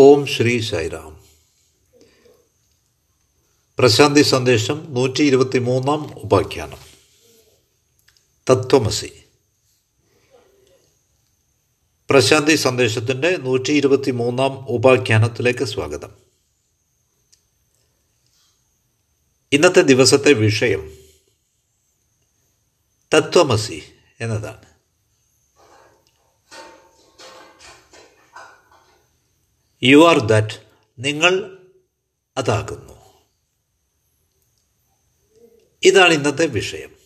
ഓം ശ്രീ സൈറാം. പ്രശാന്തി സന്ദേശം നൂറ്റി ഇരുപത്തി മൂന്നാം ഉപാഖ്യാനം. തത്വമസി. പ്രശാന്തി സന്ദേശത്തിന്റെ നൂറ്റി ഇരുപത്തി മൂന്നാം ഉപാഖ്യാനത്തിലേക്ക് സ്വാഗതം. ഇന്നത്തെ ദിവസത്തെ വിഷയം തത്വമസി എന്നതാണ്. യു ആർ ദാറ്റ് നിങ്ങൾ അതാകുന്നു. ഇതാണ് ഇന്നത്തെ വിഷയം.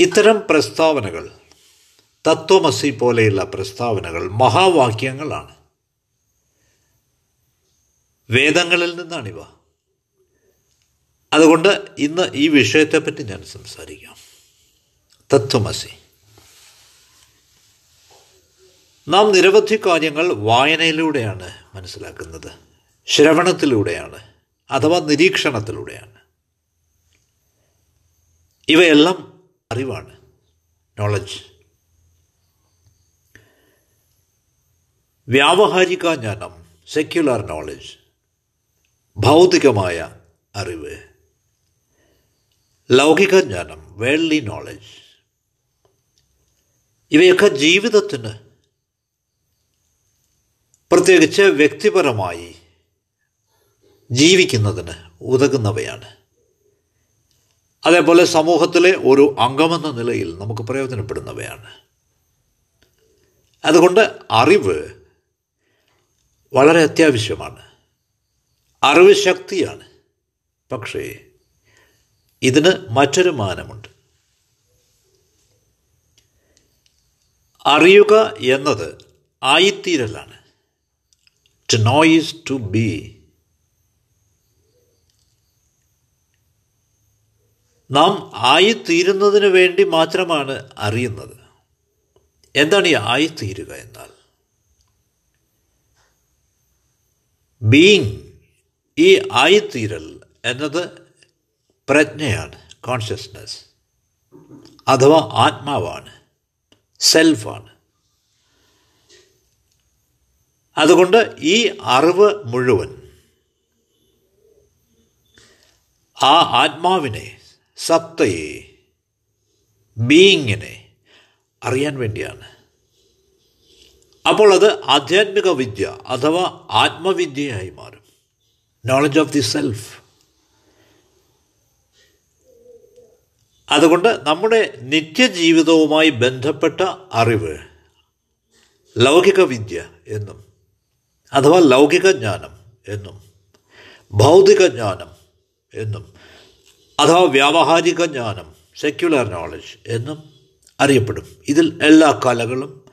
ഇത്തരം പ്രസ്താവനകൾ തത്വമസി പോലെയുള്ള പ്രസ്താവനകൾ മഹാവാക്യങ്ങളാണ്. വേദങ്ങളിൽ നിന്നാണിവ. അതുകൊണ്ട് ഇന്ന് ഈ വിഷയത്തെപ്പറ്റി ഞാൻ സംസാരിക്കാം. തത്വമസി. നാം നിരവധി കാര്യങ്ങൾ വായനയിലൂടെയാണ് മനസ്സിലാക്കുന്നത്. ശ്രവണത്തിലൂടെയാണ് അഥവാ നിരീക്ഷണത്തിലൂടെയാണ്. ഇവയെല്ലാം അറിവാണ്. നോളജ് വ്യാവഹാരിക ജ്ഞാനം സെക്യുലർ നോളജ് ഭൗതികമായ അറിവ്. ലൗകിക ജ്ഞാനം വേൾഡ്ലി നോളജ് ഇവയൊക്കെ ജീവിതത്തിന് പ്രത്യേകിച്ച് വ്യക്തിപരമായി ജീവിക്കുന്നതിന് ഉതകുന്നവയാണ്. അതേപോലെ സമൂഹത്തിലെ ഒരു അംഗമെന്ന നിലയിൽ നമുക്ക് പ്രയോജനപ്പെടുന്നവയാണ്. അതുകൊണ്ട് അറിവ് വളരെ അത്യാവശ്യമാണ്. അറിവ് ശക്തിയാണ്. പക്ഷേ ഇതിന് മറ്റൊരു മാനമുണ്ട്. അറിയുക എന്നത് ആയിത്തീരലാണ്. നോ ഈസ് ടു ബി നാം ആയിത്തീരുന്നതിന് വേണ്ടി മാത്രമാണ് അറിയുന്നത്. എന്താണ് ഈ ആയിത്തീരുക എന്നാൽ? ബീയിങ് ഈ ആയിത്തീരൽ എന്നത് പ്രജ്ഞയാണ് കോൺഷ്യസ്നസ് അഥവാ ആത്മാവാണ് സെൽഫാണ് അതുകൊണ്ട് ഈ അറിവ് മുഴുവൻ ആ ആത്മാവിനെ സത്തയെ ബീയിങ്ങിനെ അറിയാൻ വേണ്ടിയാണ്. അപ്പോൾ അത് ആധ്യാത്മിക വിദ്യ അഥവാ ആത്മവിദ്യയായി മാറും. നോളജ് ഓഫ് ദി സെൽഫ് അതുകൊണ്ട് നമ്മുടെ നിത്യജീവിതവുമായി ബന്ധപ്പെട്ട അറിവ് ലൗകിക വിദ്യ എന്നും അഥവാ ലൗകിക ജ്ഞാനം എന്നും ഭൗതിക ജ്ഞാനം എന്നും അഥവാ വ്യാവഹാരിക ജ്ഞാനം സെക്യുലർ നോളജ് എന്നും അറിയപ്പെടും. ഇതിൽ എല്ലാ കലകളും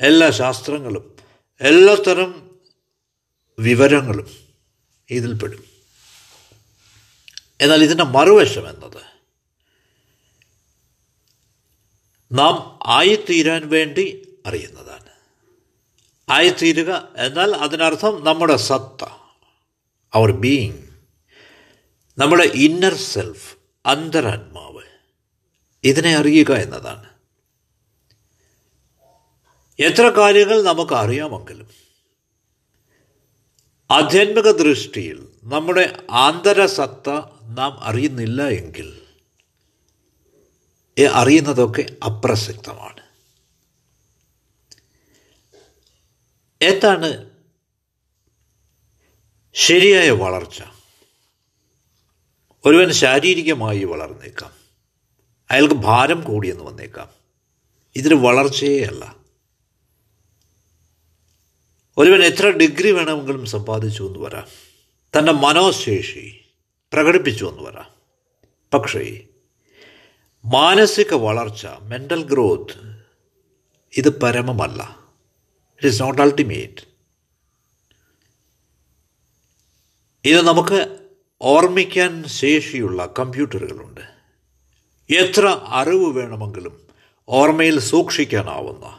എല്ലാ ശാസ്ത്രങ്ങളും എല്ലാ തരം വിവരങ്ങളും ഇതിൽപ്പെടും എന്നാൽ ഇതിന്റെ മറുവശം എന്നത് നാം ആയിത്തീരാൻ വേണ്ടി അറിയുന്നതാണ് ആയിത്തീരുക. എന്നാൽ അതിനർത്ഥം നമ്മുടെ സത്ത അവർ ബീയിങ് നമ്മുടെ ഇന്നർ സെൽഫ് അന്തരാത്മാവ് ഇതിനെ അറിയുക എന്നതാണ്. എത്ര കാര്യങ്ങൾ നമുക്ക് അറിയാമെങ്കിലും ആധ്യാത്മിക ദൃഷ്ടിയിൽ നമ്മുടെ ആന്തരസത്ത നാം അറിയുന്നില്ല എങ്കിൽ അറിയുന്നതൊക്കെ അപ്രസക്തമാണ്. എന്താണ് ശരിയായ വളർച്ച. ഒരുവൻ ശാരീരികമായി വളർന്നേക്കാം. അയാൾക്ക് ഭാരം കൂടിയെന്ന് വന്നേക്കാം. ഇതിന് വളർച്ചയേ അല്ല. ഒരുവൻ എത്ര ഡിഗ്രി വേണമെങ്കിലും സമ്പാദിച്ചു എന്ന് വരാം. തന്റെ മനോശേഷി പ്രകടിപ്പിച്ചു എന്ന് വരാം. പക്ഷേ മാനസിക വളർച്ച മെന്റൽ ഗ്രോത്ത് ഇത് പരമമല്ല. ഇറ്റ് ഈസ് നോട്ട് അൾട്ടിമേറ്റ് ഇത് നമുക്ക് ഓർമ്മിക്കാൻ ശേഷിയുള്ള കമ്പ്യൂട്ടറുകളുണ്ട്. എത്ര അറിവ് വേണമെങ്കിലും ഓർമ്മയിൽ സൂക്ഷിക്കാനാവുന്ന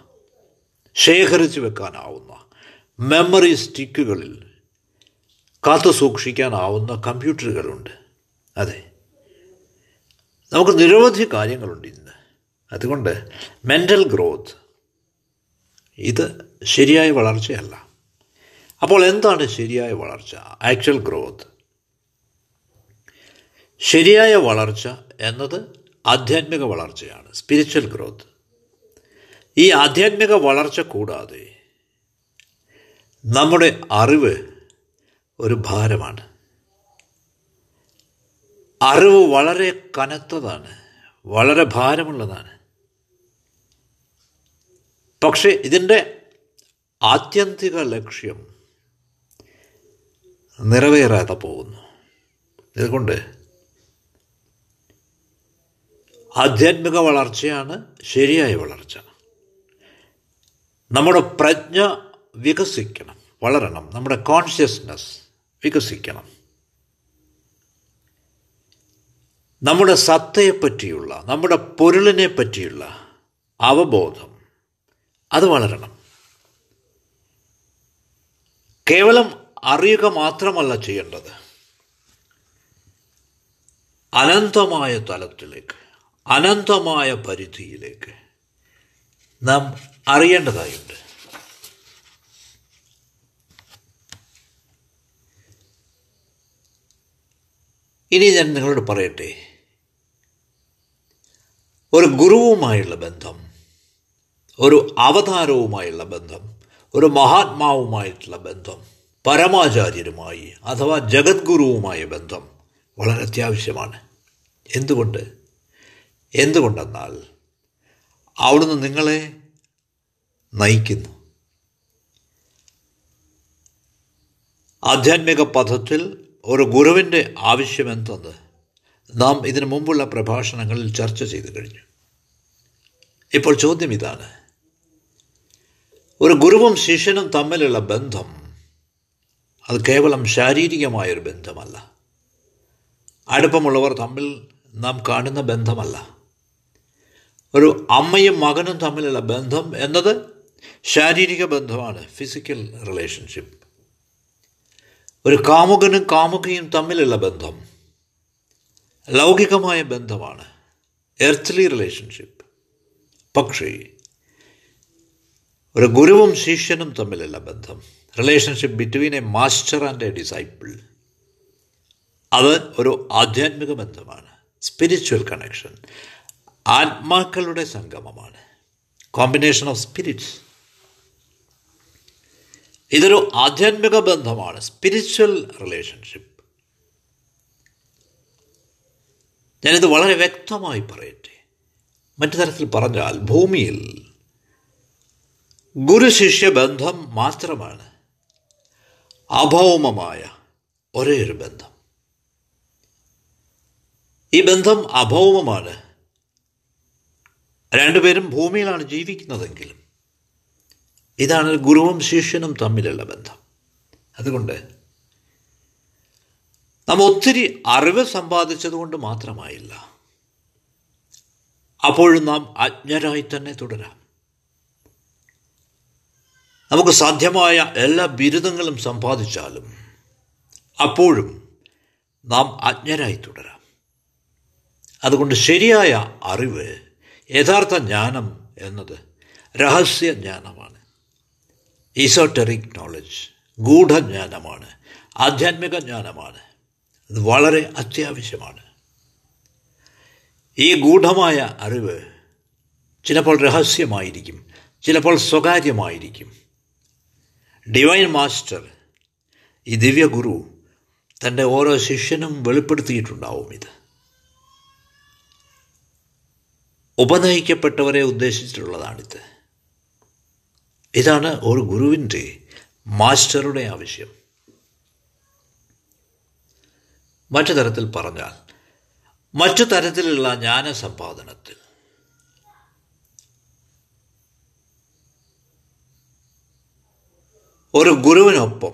ശേഖരിച്ചു വെക്കാനാവുന്ന മെമ്മറി സ്റ്റിക്കുകളിൽ കാത്തു സൂക്ഷിക്കാനാവുന്ന കമ്പ്യൂട്ടറുകളുണ്ട്. അതെ. നമുക്ക് നിരവധി കാര്യങ്ങളുണ്ട് ഇന്ന്. അതുകൊണ്ട് മെന്റൽ ഗ്രോത്ത് ഇത് ശരിയായ വളർച്ചയല്ല. അപ്പോൾ എന്താണ് ശരിയായ വളർച്ച? ആക്ച്വൽ ഗ്രോത്ത് ശരിയായ വളർച്ച എന്നത് ആധ്യാത്മിക വളർച്ചയാണ്. സ്പിരിച്വൽ ഗ്രോത്ത് ഈ ആധ്യാത്മിക വളർച്ച കൂടാതെ നമ്മുടെ അറിവ് ഒരു ഭാരമാണ്. അറിവ് വളരെ കനത്തതാണ്. വളരെ ഭാരമുള്ളതാണ്. പക്ഷേ ഇതിന്റെ ആത്യന്തിക ലക്ഷ്യം നിറവേറാതെ പോകുന്നു. ഇതുകൊണ്ട് ആധ്യാത്മിക വളർച്ചയാണ് ശരിയായ വളർച്ച. നമ്മുടെ പ്രജ്ഞ വികസിക്കണം വളരണം. നമ്മുടെ കോൺഷ്യസ്നസ് വികസിക്കണം. നമ്മുടെ സത്തയെപ്പറ്റിയുള്ള നമ്മുടെ പൊരുളിനെ പറ്റിയുള്ള അവബോധം അത് വളരണം. കേവലം അറിയുക മാത്രമല്ല ചെയ്യേണ്ടത്. അനന്തമായ തലത്തിലേക്ക് അനന്തമായ പരിധിയിലേക്ക് നാം അറിയേണ്ടതായുണ്ട്. ഇനി ഞാൻ നിങ്ങളോട് പറയട്ടെ. ഒരു ഗുരുവുമായുള്ള ബന്ധം ഒരു അവതാരവുമായുള്ള ബന്ധം ഒരു മഹാത്മാവുമായിട്ടുള്ള ബന്ധം പരമാചാര്യരുമായി അഥവാ ജഗദ്ഗുരുവുമായ ബന്ധം വളരെ അത്യാവശ്യമാണ്. എന്തുകൊണ്ട്? എന്തുകൊണ്ടെന്നാൽ അവിടുന്ന് നിങ്ങളെ നയിക്കുന്നു. ആധ്യാത്മിക പഥത്തിൽ ഒരു ഗുരുവിന്റെ ആവശ്യമെന്തെന്ന് നാം ഇതിനു മുമ്പുള്ള പ്രഭാഷണങ്ങളിൽ ചർച്ച ചെയ്തു കഴിഞ്ഞു. ഇപ്പോൾ ചോദ്യം ഇതാണ്. ഒരു ഗുരുവും ശിഷ്യനും തമ്മിലുള്ള ബന്ധം അത് കേവലം ശാരീരികമായൊരു ബന്ധമല്ല. അടുപ്പമുള്ളവർ തമ്മിൽ നാം കാണുന്ന ബന്ധമല്ല. ഒരു അമ്മയും മകനും തമ്മിലുള്ള ബന്ധം എന്നത് ശാരീരിക ബന്ധമാണ് ഫിസിക്കൽ റിലേഷൻഷിപ്പ് ഒരു കാമുകനും കാമുകയും തമ്മിലുള്ള ബന്ധം ലൗകികമായ ബന്ധമാണ് എർത്ത്ലി റിലേഷൻഷിപ്പ് പക്ഷേ ഒരു ഗുരുവും ശിഷ്യനും തമ്മിലുള്ള ബന്ധം. Relationship between a master and a disciple അത് ഒരു ആധ്യാത്മിക ബന്ധമാണ്. സ്പിരിച്വൽ കണക്ഷൻ ആത്മാക്കളുടെ സംഗമമാണ്. കോമ്പിനേഷൻ ഓഫ് സ്പിരിറ്റ്സ് ഇതൊരു ആധ്യാത്മിക ബന്ധമാണ്. സ്പിരിച്വൽ റിലേഷൻഷിപ്പ് ഞാനിത് വളരെ വ്യക്തമായി പറയട്ടെ. മറ്റു തരത്തിൽ പറഞ്ഞാൽ ഭൂമിയിൽ ഗുരുശിഷ്യ ബന്ധം മാത്രമാണ്. അഭൗമമായ ഒരേ ഒരു ബന്ധം. ഈ ബന്ധം അഭൗമമാണ്. രണ്ടുപേരും ഭൂമിയിലാണ് ജീവിക്കുന്നതെങ്കിലും ഇതാണ് ഗുരുവും ശിഷ്യനും തമ്മിലുള്ള ബന്ധം. അതുകൊണ്ട് നാം ഒത്തിരി അറിവ് സമ്പാദിച്ചതുകൊണ്ട് മാത്രമായില്ല അപ്പോഴും നാം അജ്ഞരായി തന്നെ തുടരാം. നമുക്ക് സാധ്യമായ എല്ലാ ബിരുദങ്ങളും സമ്പാദിച്ചാലും അപ്പോഴും നാം അജ്ഞരായി തുടരാം. അതുകൊണ്ട് ശരിയായ അറിവ് യഥാർത്ഥ ജ്ഞാനം എന്നത് രഹസ്യ ജ്ഞാനമാണ്. ഈസോട്ടറിക് നോളജ് ഗൂഢജ്ഞാനമാണ് ആധ്യാത്മിക ജ്ഞാനമാണ്. അത് വളരെ അത്യാവശ്യമാണ്. ഈ ഗൂഢമായ അറിവ് ചിലപ്പോൾ രഹസ്യമായിരിക്കും ചിലപ്പോൾ സ്വകാര്യമായിരിക്കും. ഡിവൈൻ മാസ്റ്റർ ഈ ദിവ്യ ഗുരു തന്റെ ഓരോ ശിഷ്യനും വെളിപ്പെടുത്തിയിട്ടുണ്ടാവും ഇത്. ഉപനയിക്കപ്പെട്ടവരെ ഉദ്ദേശിച്ചിട്ടുള്ളതാണിത്. ഇതാണ് ഒരു ഗുരുവിന്റെ മാസ്റ്ററുടെ ആവശ്യം. മറ്റു തരത്തിൽ പറഞ്ഞാൽ മറ്റു തരത്തിലുള്ള ജ്ഞാനസമ്പാദനത്തിൽ ഒരു ഗുരുവിനൊപ്പം.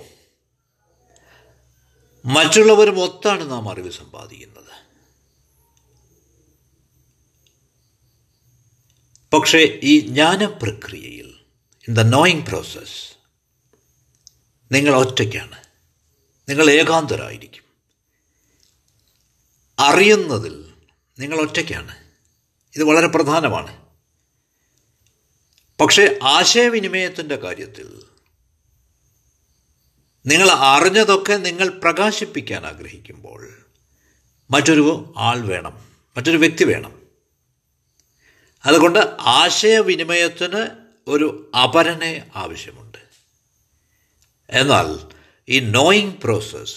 മറ്റുള്ളവരും ഒത്താണ് നാം അറിവ് സമ്പാദിക്കുന്നത്. പക്ഷേ ഈ ജ്ഞാന പ്രക്രിയയിൽ ഇൻ ദ നോയിങ് പ്രോസസ് നിങ്ങൾ ഒറ്റയ്ക്കാണ്. നിങ്ങൾ ഏകാന്തരായിരിക്കും. അറിയുന്നതിൽ നിങ്ങൾ ഒറ്റയ്ക്കാണ്. ഇത് വളരെ പ്രധാനമാണ്. പക്ഷേ ആശയവിനിമയത്തിന്റെ കാര്യത്തിൽ നിങ്ങൾ അറിഞ്ഞതൊക്കെ നിങ്ങൾ പ്രകാശിപ്പിക്കാൻ ആഗ്രഹിക്കുമ്പോൾ മറ്റൊരു ആൾ വേണം മറ്റൊരു വ്യക്തി വേണം. അതുകൊണ്ട് ആശയവിനിമയത്തിന് ഒരു അപരനെ ആവശ്യമുണ്ട്. എന്നാൽ ഈ നോയിങ് പ്രോസസ്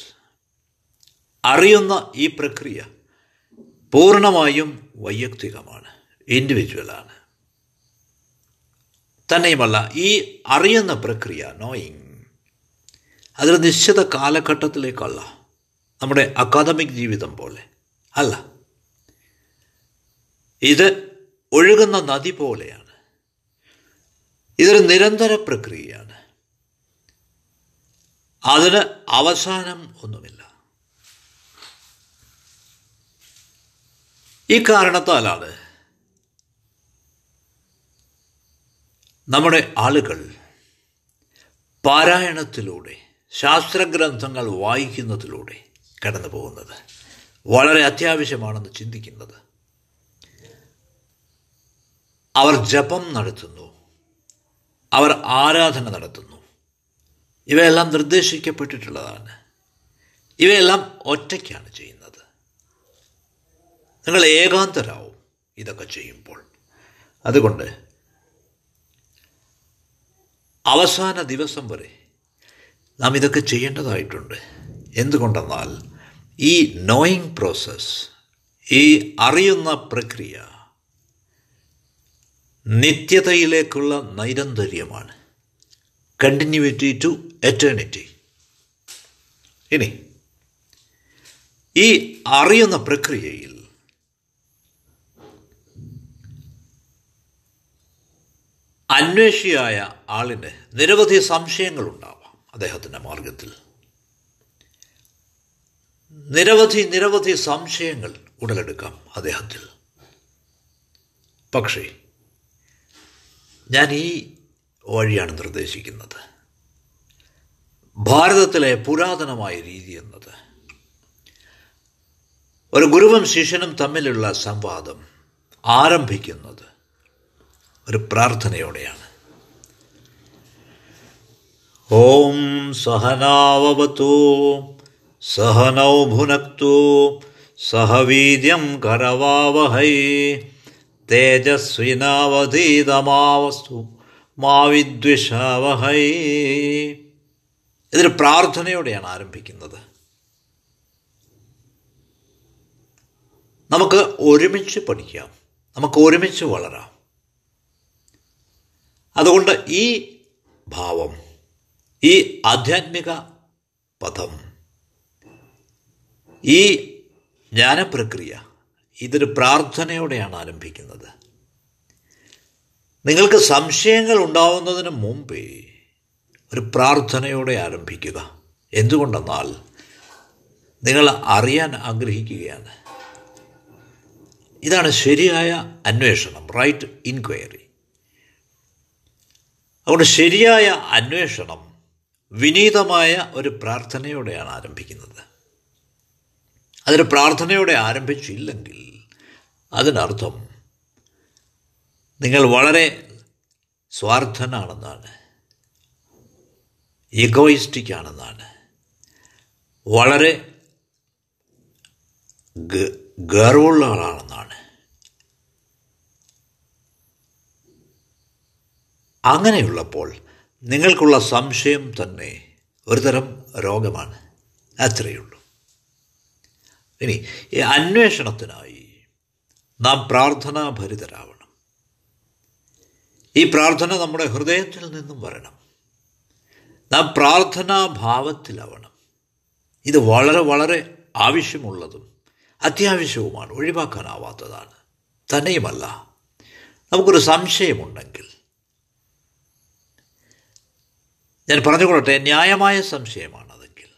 അറിയുന്ന ഈ പ്രക്രിയ പൂർണമായും വൈയക്തികമാണ് ഇൻഡിവിജ്വലാണ് തന്നെയുമല്ല ഈ അറിയുന്ന പ്രക്രിയ നോയിങ് അതൊരു നിശ്ചിത കാലഘട്ടത്തിലേക്കല്ല നമ്മുടെ അക്കാദമിക് ജീവിതം പോലെ അല്ല? ഇത് ഒഴുകുന്ന നദി പോലെയാണ്. ഇതൊരു നിരന്തര പ്രക്രിയയാണ്. അതിന് അവസാനം ഒന്നുമില്ല. ഈ കാരണത്താലാണ് നമ്മുടെ ആളുകൾ പാരായണത്തിലൂടെ ശാസ്ത്രഗ്രന്ഥങ്ങൾ വായിക്കുന്നതിലൂടെ കടന്നു പോകുന്നത് വളരെ അത്യാവശ്യമാണെന്ന് ചിന്തിക്കുന്നത്. അവർ ജപം നടത്തുന്നു. അവർ ആരാധന നടത്തുന്നു. ഇവയെല്ലാം നിർദ്ദേശിക്കപ്പെട്ടിട്ടുള്ളതാണ്. ഇവയെല്ലാം ഒറ്റയ്ക്കാണ് ചെയ്യുന്നത്. നിങ്ങൾ ഏകാന്തരാവും ഇതൊക്കെ ചെയ്യുമ്പോൾ. അതുകൊണ്ട് അവസാന ദിവസം വരെ നാം ഇതൊക്കെ ചെയ്യേണ്ടതായിട്ടുണ്ട്. എന്തുകൊണ്ടെന്നാൽ ഈ നോയിങ് പ്രോസസ്സ് ഈ അറിയുന്ന പ്രക്രിയ നിത്യതയിലേക്കുള്ള നൈരന്തര്യമാണ്. കണ്ടിന്യൂറ്റി ടു എറ്റേണിറ്റി ഇനി ഈ അറിയുന്ന പ്രക്രിയയിൽ അന്വേഷിയായ ആളിന് നിരവധി സംശയങ്ങളുണ്ടാവാം. അദ്ദേഹത്തിന്റെ മാർഗത്തിൽ. നിരവധി നിരവധി സംശയങ്ങൾ ഉടലെടുക്കാം അദ്ദേഹത്തിൽ. പക്ഷേ ഞാൻ ഈ വഴിയാണ് നിർദ്ദേശിക്കുന്നത്. ഭാരതത്തിലെ പുരാതനമായ രീതി എന്നത്. ഒരു ഗുരുവും ശിഷ്യനും തമ്മിലുള്ള സംവാദം ആരംഭിക്കുന്നത് ഒരു പ്രാർത്ഥനയോടെയാണ്. ഓം സഹനാവവതു സഹനൗ ഭുനക്തു സഹവീര്യം കരവാവഹൈ തേജസ്വിനാവധീതമാവസ്തു മാവിദ്വിഷാവഹൈ. ഇതൊരു പ്രാർത്ഥനയോടെയാണ് ആരംഭിക്കുന്നത്. നമുക്ക് ഒരുമിച്ച് പഠിക്കാം. നമുക്ക് ഒരുമിച്ച് വളരാം. അതുകൊണ്ട് ഈ ഭാവം ഈ ആധ്യാത്മിക പദം ഈ ജ്ഞാനപ്രക്രിയ ഇതൊരു പ്രാർത്ഥനയോടെയാണ് ആരംഭിക്കുന്നത്. നിങ്ങൾക്ക് സംശയങ്ങൾ ഉണ്ടാവുന്നതിന് മുമ്പേ ഒരു പ്രാർത്ഥനയോടെ ആരംഭിക്കുക. എന്തുകൊണ്ടെന്നാൽ നിങ്ങൾ അറിയാൻ ആഗ്രഹിക്കുകയാണ്. ഇതാണ് ശരിയായ അന്വേഷണം റൈറ്റ് ഇൻക്വയറി അതുകൊണ്ട് ശരിയായ അന്വേഷണം വിനീതമായ ഒരു പ്രാർത്ഥനയോടെയാണ് ആരംഭിക്കുന്നത്. അതിന് പ്രാർത്ഥനയോടെ ആരംഭിച്ചില്ലെങ്കിൽ അതിനർത്ഥം നിങ്ങൾ വളരെ സ്വാർത്ഥനാണെന്നാണ് ഈഗോയിസ്റ്റിക് ആണെന്നാണ് വളരെ ഗർവുള്ള ആളാണെന്നാണ് അങ്ങനെയുള്ളപ്പോൾ നിങ്ങൾക്കുള്ള സംശയം തന്നെ ഒരുതരം രോഗമാണ്. അത്രയേ ഉള്ളൂ ഇനി ഈ അന്വേഷണത്തിനായി നാം പ്രാർത്ഥനാഭരിതരാവണം. ഈ പ്രാർത്ഥന നമ്മുടെ ഹൃദയത്തിൽ നിന്നും വരണം. നാം പ്രാർത്ഥനാഭാവത്തിലാവണം. ഇത് വളരെ വളരെ ആവശ്യമുള്ളതും അത്യാവശ്യവുമാണ് ഒഴിവാക്കാനാവാത്തതാണ്. തന്നെയുമല്ല നമുക്കൊരു സംശയമുണ്ടെങ്കിൽ ഞാൻ പറഞ്ഞുകൊള്ളട്ടെ ന്യായമായ സംശയമാണതെങ്കിൽ.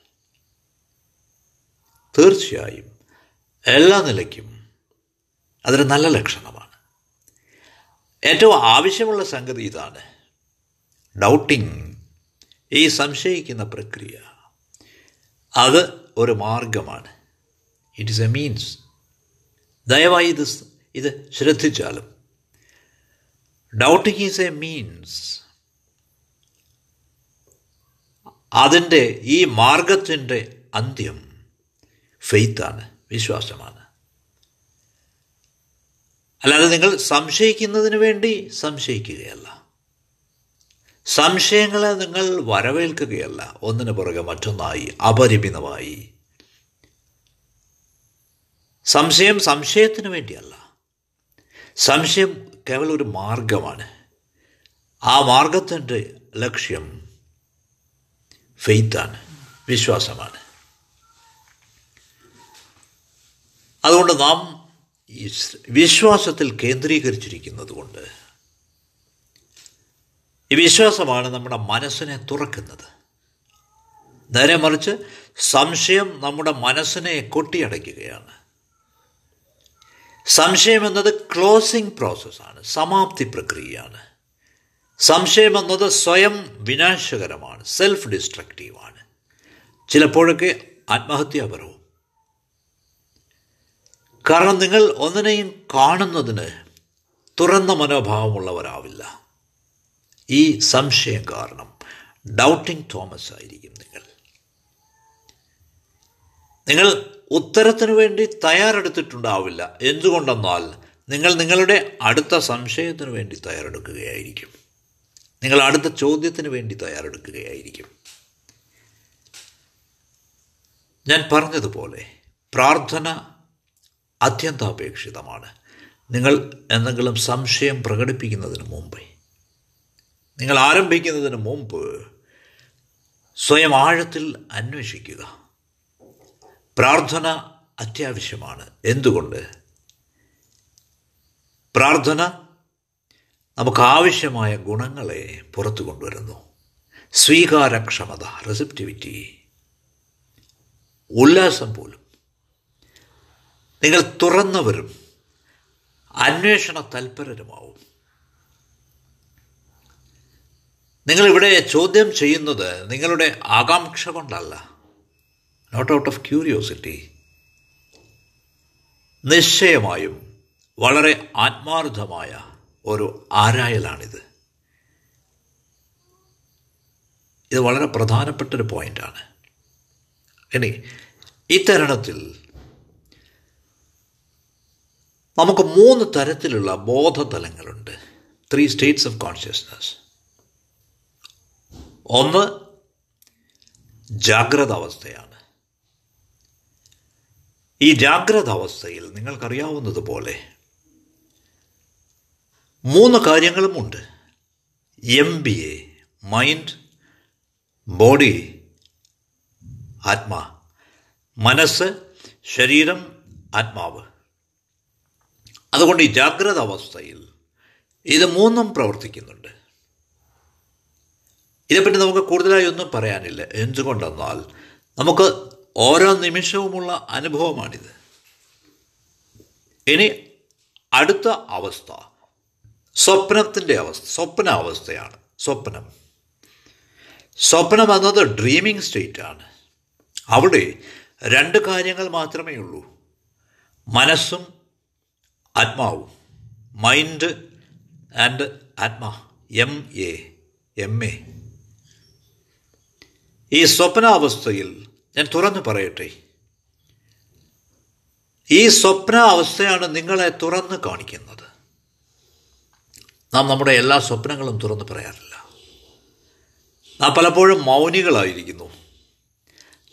തീർച്ചയായും എല്ലാ നിലയ്ക്കും അതൊരു നല്ല ലക്ഷണമാണ്. ഏറ്റവും ആവശ്യമുള്ള സംഗതി ഇതാണ്. ഡൗട്ടിങ് ഈ സംശയിക്കുന്ന പ്രക്രിയ. അത് ഒരു മാർഗമാണ്. ഇറ്റ് ഇസ് എ മീൻസ് ദയവായി ഇത് ഇത് ശ്രദ്ധിച്ചാലും. ഡൗട്ടിങ് ഈസ് എ മീൻസ് അതിന്റെ ഈ മാർഗത്തിന്റെ അന്ത്യം ഫെയ്ത്താണ് വിശ്വാസമാണ്. അല്ലാതെ നിങ്ങൾ സംശയിക്കുന്നതിന് വേണ്ടി സംശയിക്കുകയല്ല. സംശയങ്ങളെ നിങ്ങൾ വരവേൽക്കുകയല്ല ഒന്നിനു പുറകെ മറ്റൊന്നായി അപരിമിതമായി. സംശയം സംശയത്തിന് വേണ്ടിയല്ല. സംശയം കേവലൊരു മാർഗമാണ്. ആ മാർഗത്തിന്റെ ലക്ഷ്യം ഫെയ്ത്താണ്. വിശ്വാസമാണ്. അതുകൊണ്ട് നാം ഈ വിശ്വാസത്തിൽ കേന്ദ്രീകരിച്ചിരിക്കുന്നത് കൊണ്ട് ഈ വിശ്വാസമാണ് നമ്മുടെ മനസ്സിനെ തുറക്കുന്നത്. നേരെ മറിച്ച് സംശയം നമ്മുടെ മനസ്സിനെ കൊട്ടിയടയ്ക്കുകയാണ്. സംശയം എന്നത് ക്ലോസിംഗ് പ്രോസസ്സാണ് സമാപ്തി പ്രക്രിയയാണ്. സംശയം എന്നത് സ്വയം വിനാശകരമാണ് സെൽഫ് ഡിസ്ട്രക്റ്റീവാണ് ചിലപ്പോഴൊക്കെ ആത്മഹത്യാപരവും കാരണം നിങ്ങൾ ഒന്നിനെയും കാണുന്നതിന് തുറന്ന മനോഭാവമുള്ളവരാവില്ല. ഈ സംശയം കാരണം ഡൗട്ടിംഗ് തോമസ് ആയിരിക്കും നിങ്ങൾ. നിങ്ങൾ ഉത്തരത്തിനു വേണ്ടി തയ്യാറെടുത്തിട്ടുണ്ടാവില്ല. എന്തുകൊണ്ടെന്നാൽ നിങ്ങൾ നിങ്ങളുടെ അടുത്ത സംശയത്തിനു വേണ്ടി തയ്യാറെടുക്കുകയായിരിക്കും. നിങ്ങൾ അടുത്ത ചോദ്യത്തിന് വേണ്ടി തയ്യാറെടുക്കുകയായിരിക്കും. ഞാൻ പറഞ്ഞതുപോലെ പ്രാർത്ഥന അത്യന്താപേക്ഷിതമാണ്. നിങ്ങൾ എന്തെങ്കിലും സംശയം പ്രകടിപ്പിക്കുന്നതിന് മുമ്പ് നിങ്ങൾ ആരംഭിക്കുന്നതിന് മുമ്പ് സ്വയം ആഴത്തിൽ അന്വേഷിക്കുക. പ്രാർത്ഥന അത്യാവശ്യമാണ്. എന്തുകൊണ്ട്? പ്രാർത്ഥന നമുക്ക് ആവശ്യമായ ഗുണങ്ങളെ പുറത്തു കൊണ്ടുവരുന്നു. സ്വീകാരക്ഷമത റെസിപ്റ്റിവിറ്റി ഉല്ലാസം പോലും. നിങ്ങൾ തുറന്നവരും അന്വേഷണ തൽപരരുമാവും. നിങ്ങളിവിടെ ചോദ്യം ചെയ്യുന്നത് നിങ്ങളുടെ ആകാംക്ഷ കൊണ്ടല്ല. നോട്ട് ഔട്ട് ഓഫ് ക്യൂരിയോസിറ്റി നിശ്ചയമായും വളരെ ആത്മാർത്ഥമായ ഒരു ആരായലാണിത്. ഇത് വളരെ പ്രധാനപ്പെട്ടൊരു പോയിന്റാണ് ഇനി ഈ തരണത്തിൽ നമുക്ക് മൂന്ന് തരത്തിലുള്ള ബോധതലങ്ങളുണ്ട്. ത്രീ സ്റ്റേറ്റ്സ് ഓഫ് കോൺഷ്യസ്നസ് ഒന്ന് ജാഗ്രത അവസ്ഥയാണ്. ഈ ജാഗ്രത അവസ്ഥയിൽ നിങ്ങൾക്കറിയാവുന്നതുപോലെ മൂന്ന് കാര്യങ്ങളുമുണ്ട്. M B A mind body atma. മനസ്സ് ശരീരം ആത്മാവ്. അതുകൊണ്ട് ഈ ജാഗ്രത അവസ്ഥയിൽ ഇത് മൂന്നും പ്രവർത്തിക്കുന്നുണ്ട്. ഇതേപ്പറ്റി നമുക്ക് കൂടുതലായി ഒന്നും പറയാനില്ല. എന്തുകൊണ്ടെന്നാൽ നമുക്ക് ഓരോ നിമിഷവുമുള്ള അനുഭവമാണിത്. ഇനി അടുത്ത അവസ്ഥ. സ്വപ്നത്തിന്റെ അവസ്ഥ സ്വപ്നാവസ്ഥയാണ്. സ്വപ്നം. സ്വപ്നം എന്നത് ഡ്രീമിംഗ് സ്റ്റേറ്റാണ് അവിടെ രണ്ട് കാര്യങ്ങൾ മാത്രമേ ഉള്ളൂ. മനസ്സും ആത്മാവും. Mind and atma M A M A ഈ സ്വപ്നാവസ്ഥയിൽ ഞാൻ തുറന്നു പറയട്ടെ. ഈ സ്വപ്നാവസ്ഥയാണ് നിങ്ങളെ തുറന്ന് കാണിക്കുന്നത്. നാം നമ്മുടെ എല്ലാ സ്വപ്നങ്ങളും തുറന്നു പറയാറില്ല. നാം പലപ്പോഴും മൗനികളായിരിക്കുന്നു.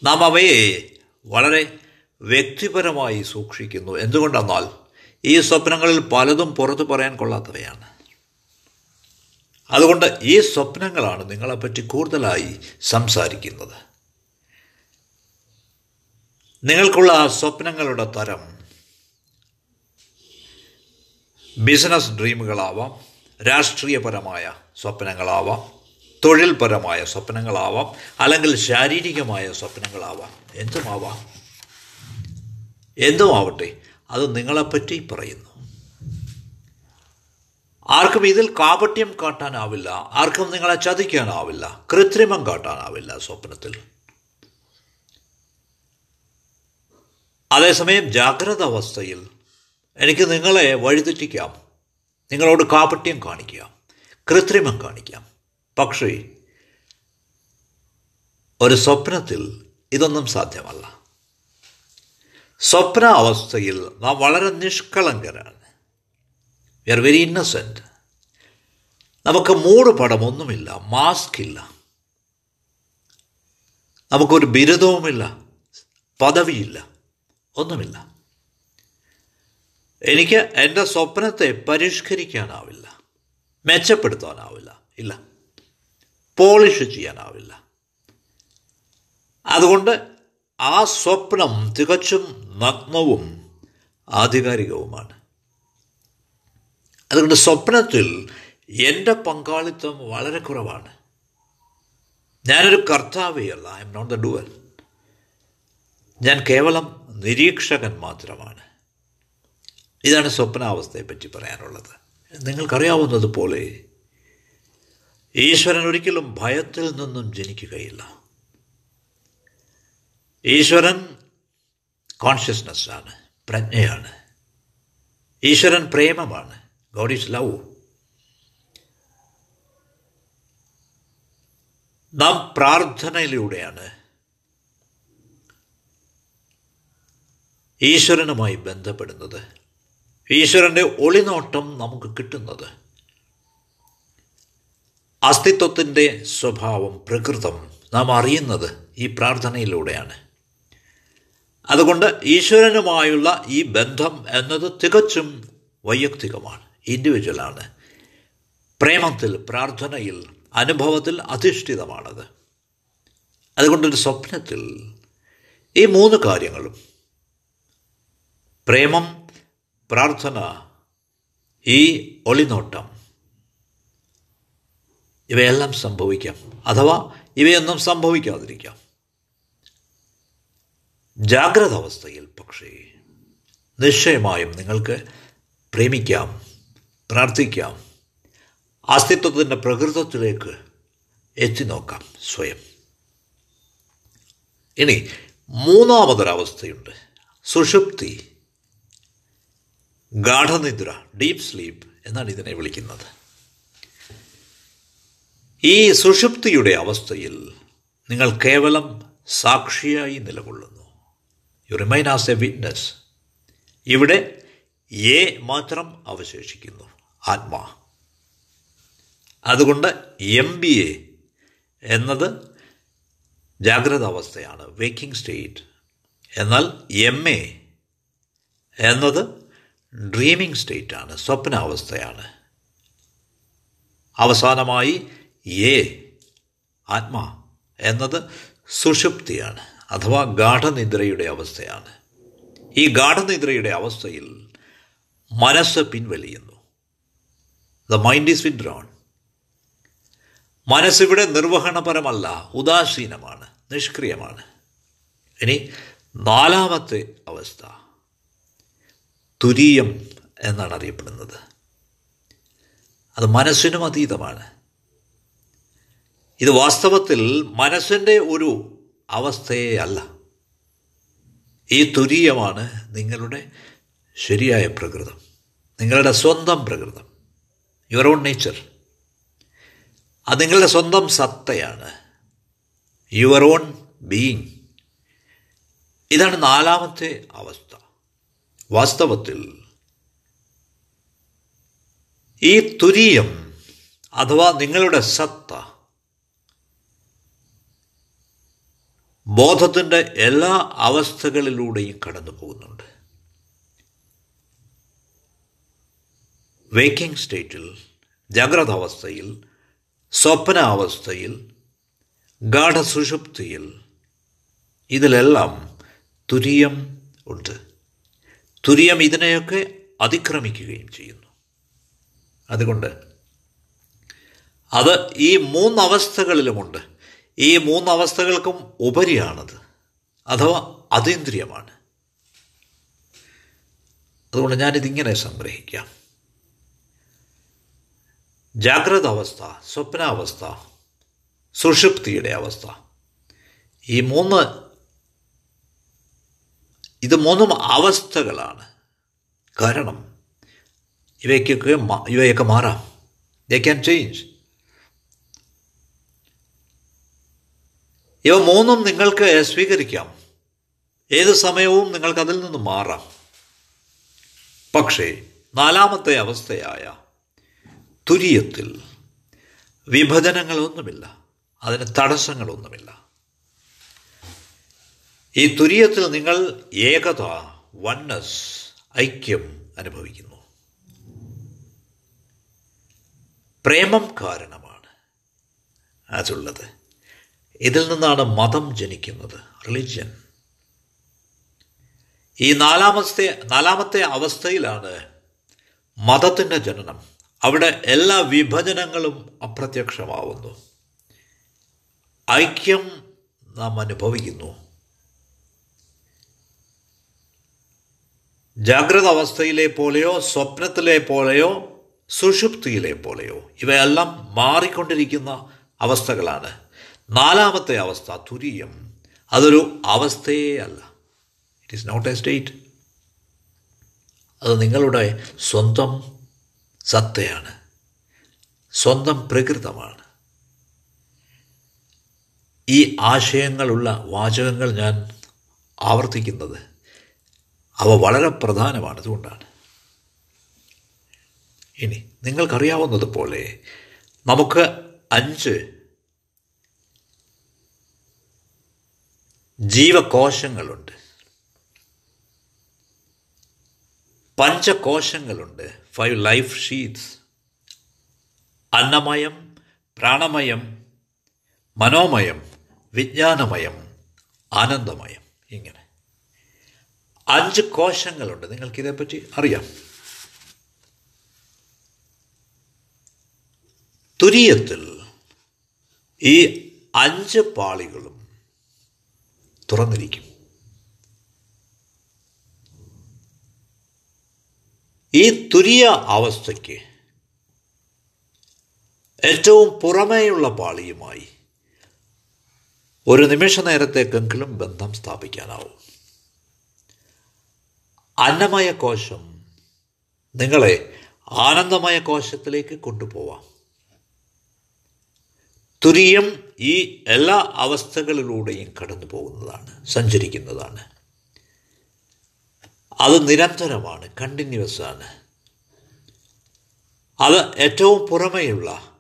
നാം അവയെ വളരെ വ്യക്തിപരമായി സൂക്ഷിക്കുന്നു. എന്തുകൊണ്ടെന്നാൽ ഈ സ്വപ്നങ്ങളിൽ പലതും പുറത്തു പറയാൻ കൊള്ളാത്തവയാണ്. അതുകൊണ്ട് ഈ സ്വപ്നങ്ങളാണ് നിങ്ങളെപ്പറ്റി കൂടുതലായി സംസാരിക്കുന്നത്. നിങ്ങൾക്കുള്ള സ്വപ്നങ്ങളുടെ തരം ബിസിനസ് ഡ്രീമുകളാവാം രാഷ്ട്രീയപരമായ സ്വപ്നങ്ങളാവാം തൊഴിൽപരമായ സ്വപ്നങ്ങളാവാം അല്ലെങ്കിൽ ശാരീരികമായ സ്വപ്നങ്ങളാവാം. എന്തുമാവാം? എന്തുമാവട്ടെ അത് നിങ്ങളെപ്പറ്റി പറയുന്നു. ആർക്കും ഇതിൽ കാപട്യം കാട്ടാനാവില്ല ആർക്കും നിങ്ങളെ ചതിക്കാനാവില്ല കൃത്രിമം കാട്ടാനാവില്ല സ്വപ്നത്തിൽ. അതേസമയം ജാഗ്രത അവസ്ഥയിൽ എനിക്ക് നിങ്ങളെ വഴിതെറ്റിക്കാം. നിങ്ങളോട് കാപട്യം കാണിക്കാം കൃത്രിമം കാണിക്കാം പക്ഷേ ഒരു സ്വപ്നത്തിൽ ഇതൊന്നും സാധ്യമല്ല. സ്വപ്ന അവസ്ഥയിൽ നാം വളരെ നിഷ്കളങ്കരാണ്. വി ആർ വെരി ഇന്നസെന്റ് നമുക്ക് മൂട് പടമൊന്നുമില്ല മാസ്ക് ഇല്ല നമുക്കൊരു ബിരുദവുമില്ല പദവിയില്ല ഒന്നുമില്ല. എനിക്ക് എന്റെ സ്വപ്നത്തെ പരിഷ്കരിക്കാനാവില്ല. മെച്ചപ്പെടുത്താനാവില്ല. ഇല്ല. പോളിഷ് ചെയ്യാനാവില്ല. അതുകൊണ്ട് ആ സ്വപ്നം തികച്ചും നഗ്നവും ആധികാരികവുമാണ്. അതുകൊണ്ട് സ്വപ്നത്തിൽ എന്റെ പങ്കാളിത്തം വളരെ കുറവാണ്. ഞാനൊരു കർത്താവിയല്ല I am not the doer ഞാൻ കേവലം നിരീക്ഷകൻ മാത്രമാണ്. ഇതാണ് സ്വപ്നാവസ്ഥയെപ്പറ്റി പറയാനുള്ളത്. നിങ്ങൾക്കറിയാവുന്നതുപോലെ ഈശ്വരൻ ഒരിക്കലും ഭയത്തിൽ നിന്നും ജനിക്കുകയില്ല. ഈശ്വരൻ കോൺഷ്യസ്നെസ്സാണ് പ്രജ്ഞയാണ്. ഈശ്വരൻ പ്രേമമാണ് ഗോഡ് ഈസ് ലവ് നാം പ്രാർത്ഥനയിലൂടെയാണ് ഈശ്വരനുമായി ബന്ധപ്പെടുന്നത്. ഈശ്വരന്റെ ഒളിനോട്ടം നമുക്ക് കിട്ടുന്നത്. അസ്തിത്വത്തിന്റെ സ്വഭാവം പ്രകൃതം നാം അറിയുന്നത് ഈ പ്രാർത്ഥനയിലൂടെയാണ്. അതുകൊണ്ട് ഈശ്വരനുമായുള്ള ഈ ബന്ധം എന്നത് തികച്ചും വൈയക്തികമാണ് ഇൻഡിവിജ്വലാണ് പ്രേമത്തിൽ പ്രാർത്ഥനയിൽ അനുഭവത്തിൽ അധിഷ്ഠിതമാണത്. അതുകൊണ്ടൊരു സ്വപ്നത്തിൽ ഈ മൂന്ന് കാര്യങ്ങളും പ്രേമം പ്രാർത്ഥന ഈ ഒളിനോട്ടം. ഇവയെല്ലാം സംഭവിക്കാം. അഥവാ ഇവയൊന്നും സംഭവിക്കാതിരിക്കാം. ജാഗ്രത അവസ്ഥയിൽ പക്ഷേ നിശ്ചയമായും നിങ്ങൾക്ക് പ്രേമിക്കാം പ്രാർത്ഥിക്കാം അസ്തിത്വത്തിന്റെ പ്രകൃതത്തിലേക്ക് എത്തിനോക്കാം സ്വയം. ഇനി മൂന്നാമതൊരവസ്ഥയുണ്ട്. സുഷുപ്തി ഗാഠനിദ്ര ഡീപ്പ് സ്ലീപ്പ് എന്നാണ് ഇതിനെ വിളിക്കുന്നത്. ഈ സുഷുപ്തിയുടെ അവസ്ഥയിൽ നിങ്ങൾ കേവലം സാക്ഷിയായി നിലകൊള്ളുന്നു. You remain as a witness ഇവിടെ എ മാത്രം അവശേഷിക്കുന്നു ആത്മാ. അതുകൊണ്ട് എം ബി എ എന്നത് ജാഗ്രത അവസ്ഥയാണ് വേക്കിംഗ് സ്റ്റേറ്റ് എന്നാൽ എം എ എന്നത് ഡ്രീമിംഗ് സ്റ്റേറ്റാണ് സ്വപ്നാവസ്ഥയാണ്. അവസാനമായി എ ആത്മാ എന്നത് സുഷുപ്തിയാണ് അഥവാ ഗാഠനിദ്രയുടെ അവസ്ഥയാണ്. ഈ ഗാഠനിദ്രയുടെ അവസ്ഥയിൽ മനസ്സ് പിൻവലിയുന്നു. ദ മൈൻഡ് ഈസ് വിഡ്രോൺ മനസ്സിവിടെ നിർവഹണപരമല്ല ഉദാസീനമാണ് നിഷ്ക്രിയമാണ്. ഇനി നാലാമത്തെ അവസ്ഥ. തുരീയം എന്നാണ് അറിയപ്പെടുന്നത്. അത് മനസ്സിനും അതീതമാണ്. ഇത് വാസ്തവത്തിൽ മനസ്സിന്റെ ഒരു അവസ്ഥയെ അല്ല. ഈ തുരീയമാണ് നിങ്ങളുടെ ശരിയായ പ്രകൃതം. നിങ്ങളുടെ സ്വന്തം പ്രകൃതം. യുവർ ഓൺ നേച്ചർ അത് നിങ്ങളുടെ സ്വന്തം സത്തയാണ്. യുവർ ഓൺ ബീയിങ് ഇതാണ് നാലാമത്തെ അവസ്ഥ. വാസ്തവത്തിൽ ഈ തുരീയം അഥവാ നിങ്ങളുടെ സത്ത ബോധത്തിന്റെ എല്ലാ അവസ്ഥകളിലൂടെയും കടന്നു പോകുന്നുണ്ട്. വേക്കിംഗ് സ്റ്റേറ്റിൽ ജാഗ്രത അവസ്ഥയിൽ സ്വപ്ന അവസ്ഥയിൽ ഗാഠസുഷുപ്തിയിൽ ഇതിലെല്ലാം തുരിയം ഉണ്ട്. തുരിയം ഇതിനെയൊക്കെ അതിക്രമിക്കുകയും ചെയ്യുന്നു. അതുകൊണ്ട് അത് ഈ മൂന്നവസ്ഥകളിലുമുണ്ട്. ഈ മൂന്നവസ്ഥകൾക്കും ഉപരിയാണത്. അഥവാ അതീന്ദ്രിയമാണ്. അതുകൊണ്ട് ഞാനിതിങ്ങനെ സംഗ്രഹിക്കാം. ജാഗ്രത അവസ്ഥ സ്വപ്നാവസ്ഥ സുഷുപ്തിയുടെ അവസ്ഥ. ഈ മൂന്ന് ഇത് മൂന്നും അവസ്ഥകളാണ്. കാരണം ഇവയ്ക്കൊക്കെ ഇവയൊക്കെ മാറാം. ദേ ക്യാൻ ചേഞ്ച് ഇവ മൂന്നും നിങ്ങൾക്ക് സ്വീകരിക്കാം. ഏത് സമയവും നിങ്ങൾക്ക് അതിൽ നിന്ന് മാറാം. പക്ഷേ നാലാമത്തെ അവസ്ഥയായ തുര്യത്തിൽ വിഭജനങ്ങളൊന്നുമില്ല. അതിന് തടസ്സങ്ങളൊന്നുമില്ല. ഈ തുര്യത്തിൽ നിങ്ങൾ ഏകത വണ്ണസ് ഐക്യം അനുഭവിക്കുന്നു. പ്രേമം കാരണമാണ് അതുള്ളത്. ഇതിൽ നിന്നാണ് മതം ജനിക്കുന്നത് റിലിജ്യൻ ഈ നാലാമത്തെ നാലാമത്തെ അവസ്ഥയിലാണ് മതത്തിന്റെ ജനനം. അവിടെ എല്ലാ വിഭജനങ്ങളും അപ്രത്യക്ഷമാവുന്നു. ഐക്യം നാം അനുഭവിക്കുന്നു. ജാഗ്രത അവസ്ഥയിലെ പോലെയോ സ്വപ്നത്തിലെ പോലെയോ സുഷുപ്തിയിലെ പോലെയോ ഇവയെല്ലാം മാറിക്കൊണ്ടിരിക്കുന്ന അവസ്ഥകളാണ്. നാലാമത്തെ അവസ്ഥ തുരീയം. അതൊരു അവസ്ഥയേ അല്ല. It is not a state അത് നിങ്ങളുടെ സ്വന്തം സത്തയാണ്. സ്വന്തം പ്രകൃതമാണ്. ഈ ആശയങ്ങളുള്ള വാചകങ്ങൾ ഞാൻ ആവർത്തിക്കുന്നത് അവ വളരെ പ്രധാനമാണ്. അതുകൊണ്ടാണ്. ഇനി നിങ്ങൾക്കറിയാവുന്നതുപോലെ നമുക്ക് അഞ്ച് ജീവകോശങ്ങളുണ്ട്. പഞ്ചകോശങ്ങളുണ്ട്. Five life sheaths. അന്നമയം പ്രാണമയം മനോമയം വിജ്ഞാനമയം ആനന്ദമയം. ഇങ്ങനെ. അഞ്ച് കോശങ്ങളുണ്ട്. നിങ്ങൾക്കിതേപ്പറ്റി അറിയാം. തുരിയത്തിൽ ഈ അഞ്ച് പാളികളും തുറന്നിരിക്കും. ഈ തുരിയ അവസ്ഥയ്ക്ക് ഏറ്റവും പുറമേയുള്ള പാളിയുമായി ഒരു നിമിഷ നേരത്തേക്കെങ്കിലും ബന്ധം സ്ഥാപിക്കാനാവും. അന്നമയ കോശം നിങ്ങളെ ആനന്ദമയ കോശത്തിലേക്ക് കൊണ്ടുപോവാം. തുരിയം ഈ എല്ലാ അവസ്ഥകളിലൂടെയും കടന്നു പോകുന്നതാണ് സഞ്ചരിക്കുന്നതാണ്. അത് നിരന്തരമാണ് കണ്ടിന്യൂസ് ആണ്. അത് ഏറ്റവും പുറമെയുള്ള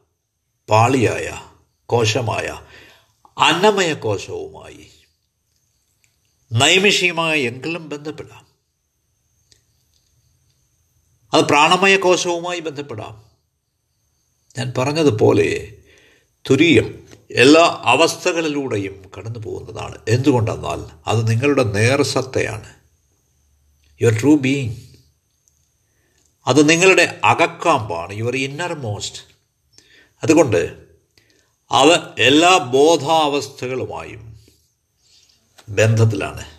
പാളിയായ കോശമായ അന്നമയ കോശവുമായി നൈമിഷികമായ എങ്കിലും ബന്ധപ്പെടാം. അത് പ്രാണമയ കോശവുമായി ബന്ധപ്പെടാം. ഞാൻ പറഞ്ഞതുപോലെ തുരിയം എല്ലാ അവസ്ഥകളിലൂടെയും കടന്നു പോകുന്നതാണ് എന്തുകൊണ്ടെന്നാൽ അത് നിങ്ങളുടെ നേർസത്തയാണ്. യുവർ ട്രൂ ബീയിങ് അത് നിങ്ങളുടെ അകക്കാമ്പാണ്. യുവർ ഇന്നർ മോസ്റ്റ് അതുകൊണ്ട് അവ എല്ലാ ബോധാവസ്ഥകളുമായും ബന്ധത്തിലാണ്.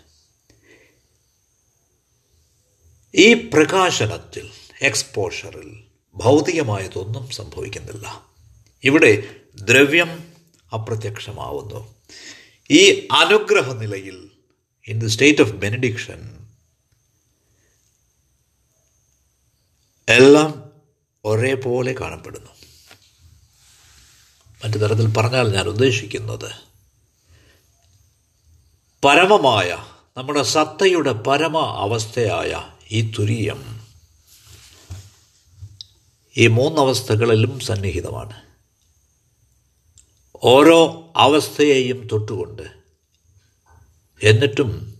ഈ പ്രകാശനത്തിൽ എക്സ്പോഷറിൽ ഭൗതികമായതൊന്നും സംഭവിക്കുന്നില്ല. ഇവിടെ ദ്രവ്യം അപ്രത്യക്ഷമാവുന്നു. ഈ അനുഗ്രഹ നിലയിൽ in the state of benediction എല്ലാം ഒരേപോലെ കാണപ്പെടുന്നു. മറ്റു തരത്തിൽ പറഞ്ഞാൽ ഞാൻ ഉദ്ദേശിക്കുന്നത് പരമമായ നമ്മുടെ സത്തയുടെ പരമ അവസ്ഥയായ ഈ തുരീയം ഈ മൂന്നവസ്ഥകളിലും സന്നിഹിതമാണ്. ഓരോ അവസ്ഥയെയും തൊട്ടുകൊണ്ട് എന്നിട്ടും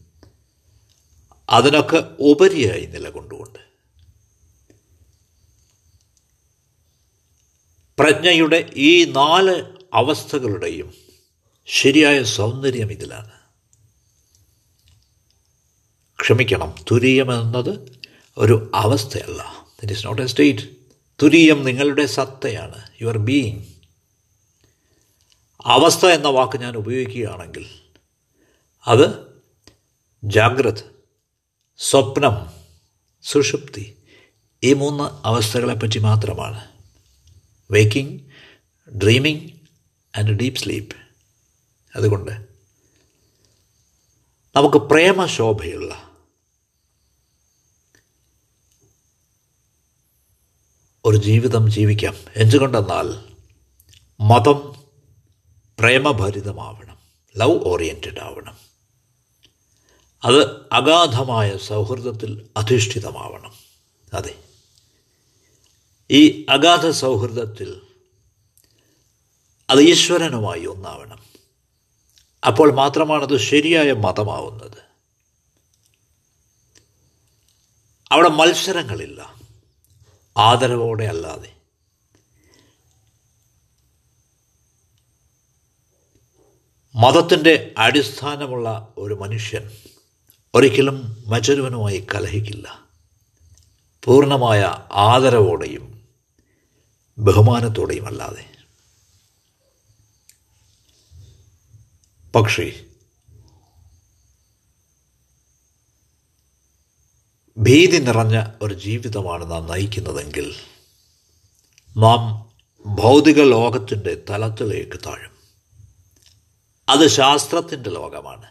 അതിനൊക്കെ ഉപരിയായി നിലകൊണ്ടുകൊണ്ട് പ്രജ്ഞയുടെ ഈ നാല് അവസ്ഥകളുടെയും ശരിയായ സൗന്ദര്യം ഇതിലാണ്. ക്ഷമിക്കണം. തുരീയം എന്നത് ഒരു അവസ്ഥയല്ല. It is not a state തുരീയം നിങ്ങളുടെ സത്തയാണ്. യുവർ ബീയിങ് അവസ്ഥ എന്ന വാക്ക് ഞാൻ ഉപയോഗിക്കുകയാണെങ്കിൽ അത് ജാഗ്രത് സ്വപ്നം സുഷുപ്തി ഈ മൂന്ന് അവസ്ഥകളെപ്പറ്റി മാത്രമാണ്. Waking dreaming and deep sleep അതുകൊണ്ട് നമുക്ക് പ്രേമശോഭയുള്ള ഒരു ജീവിതം ജീവിക്കാം. എന്തുകൊണ്ടെന്നാൽ മതം പ്രേമഭരിതമാവണം ലവ് ഓറിയന്റഡ് ആവണം. അത് അഗാധമായ സൗഹൃദത്തിൽ അധിഷ്ഠിതമാവണം. അതെ. ഈ അഗാധ സൗഹൃദത്തിൽ അത് ഈശ്വരനുമായി ഒന്നാവണം. അപ്പോൾ മാത്രമാണത് ശരിയായ മതമാവുന്നത്. അവിടെ മത്സരങ്ങളില്ല. ആദരവോടെ അല്ലാതെ. മതത്തിന്റെ അടിസ്ഥാനമുള്ള ഒരു മനുഷ്യൻ ഒരിക്കലും മറ്റൊരുവനുമായി കലഹിക്കില്ല. പൂർണമായ ആദരവോടെയും ബഹുമാനത്തോടെയും അല്ലാതെ പക്ഷേ ഭീതി നിറഞ്ഞ ഒരു ജീവിതമാണ് നാം നയിക്കുന്നതെങ്കിൽ നാം ഭൗതിക ലോകത്തിന്റെ തലത്തിലേക്ക് താഴും. അത് ശാസ്ത്രത്തിന്റെ ലോകമാണ്.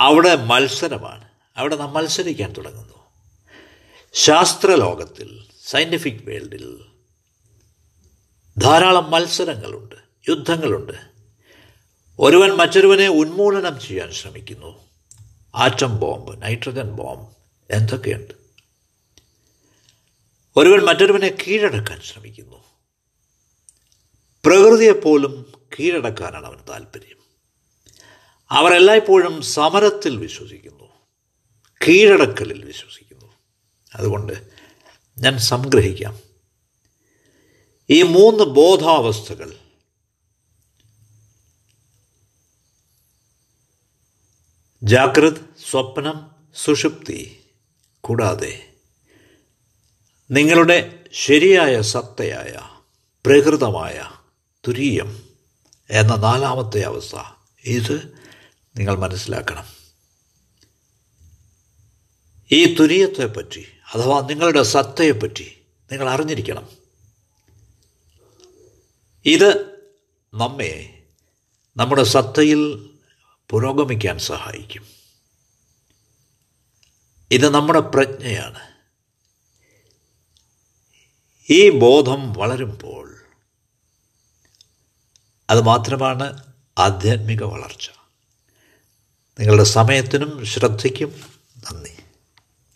അവിടെ മത്സരമാണ്. അവിടെ നാം മത്സരിക്കാൻ തുടങ്ങുന്നു. ശാസ്ത്രലോകത്തിൽ സയന്റിഫിക് വേൾഡിൽ ധാരാളം മത്സരങ്ങളുണ്ട് യുദ്ധങ്ങളുണ്ട്. ഒരുവൻ മറ്റൊരുവനെ ഉന്മൂലനം ചെയ്യാൻ ശ്രമിക്കുന്നു. ആറ്റം ബോംബ് നൈട്രജൻ ബോംബ് എന്തൊക്കെയുണ്ട്? ഒരുവൻ മറ്റൊരുവനെ കീഴടക്കാൻ ശ്രമിക്കുന്നു. പ്രകൃതിയെപ്പോലും കീഴടക്കാനാണ് അവന് താല്പര്യം അവർ എല്ലായ്പ്പോഴും സമരത്തിൽ വിശ്വസിക്കുന്നു. കീഴടക്കലിൽ വിശ്വസിക്കുന്നു. അതുകൊണ്ട് ഞാൻ സംഗ്രഹിക്കാം. ഈ മൂന്ന് ബോധാവസ്ഥകൾ ജാഗ്രത് സ്വപ്നം സുഷുപ്തി കൂടാതെ നിങ്ങളുടെ ശരിയായ സത്തയായ പ്രകൃതമായ തുരീയം എന്ന നാലാമത്തെ അവസ്ഥ ഇത് നിങ്ങൾ മനസ്സിലാക്കണം. ഈ തുരീയത്തെപ്പറ്റി അഥവാ നിങ്ങളുടെ സത്തയെപ്പറ്റി നിങ്ങൾ അറിഞ്ഞിരിക്കണം. ഇത് നമ്മെ നമ്മുടെ സത്തയിൽ പുരോഗമിക്കാൻ സഹായിക്കും. ഇത് നമ്മുടെ പ്രജ്ഞയാണ്. ഈ ബോധം വളരുമ്പോൾ അത് മാത്രമാണ് ആധ്യാത്മിക വളർച്ച. നിങ്ങളുടെ സമയത്തിനും ശ്രദ്ധയ്ക്കും നന്ദി.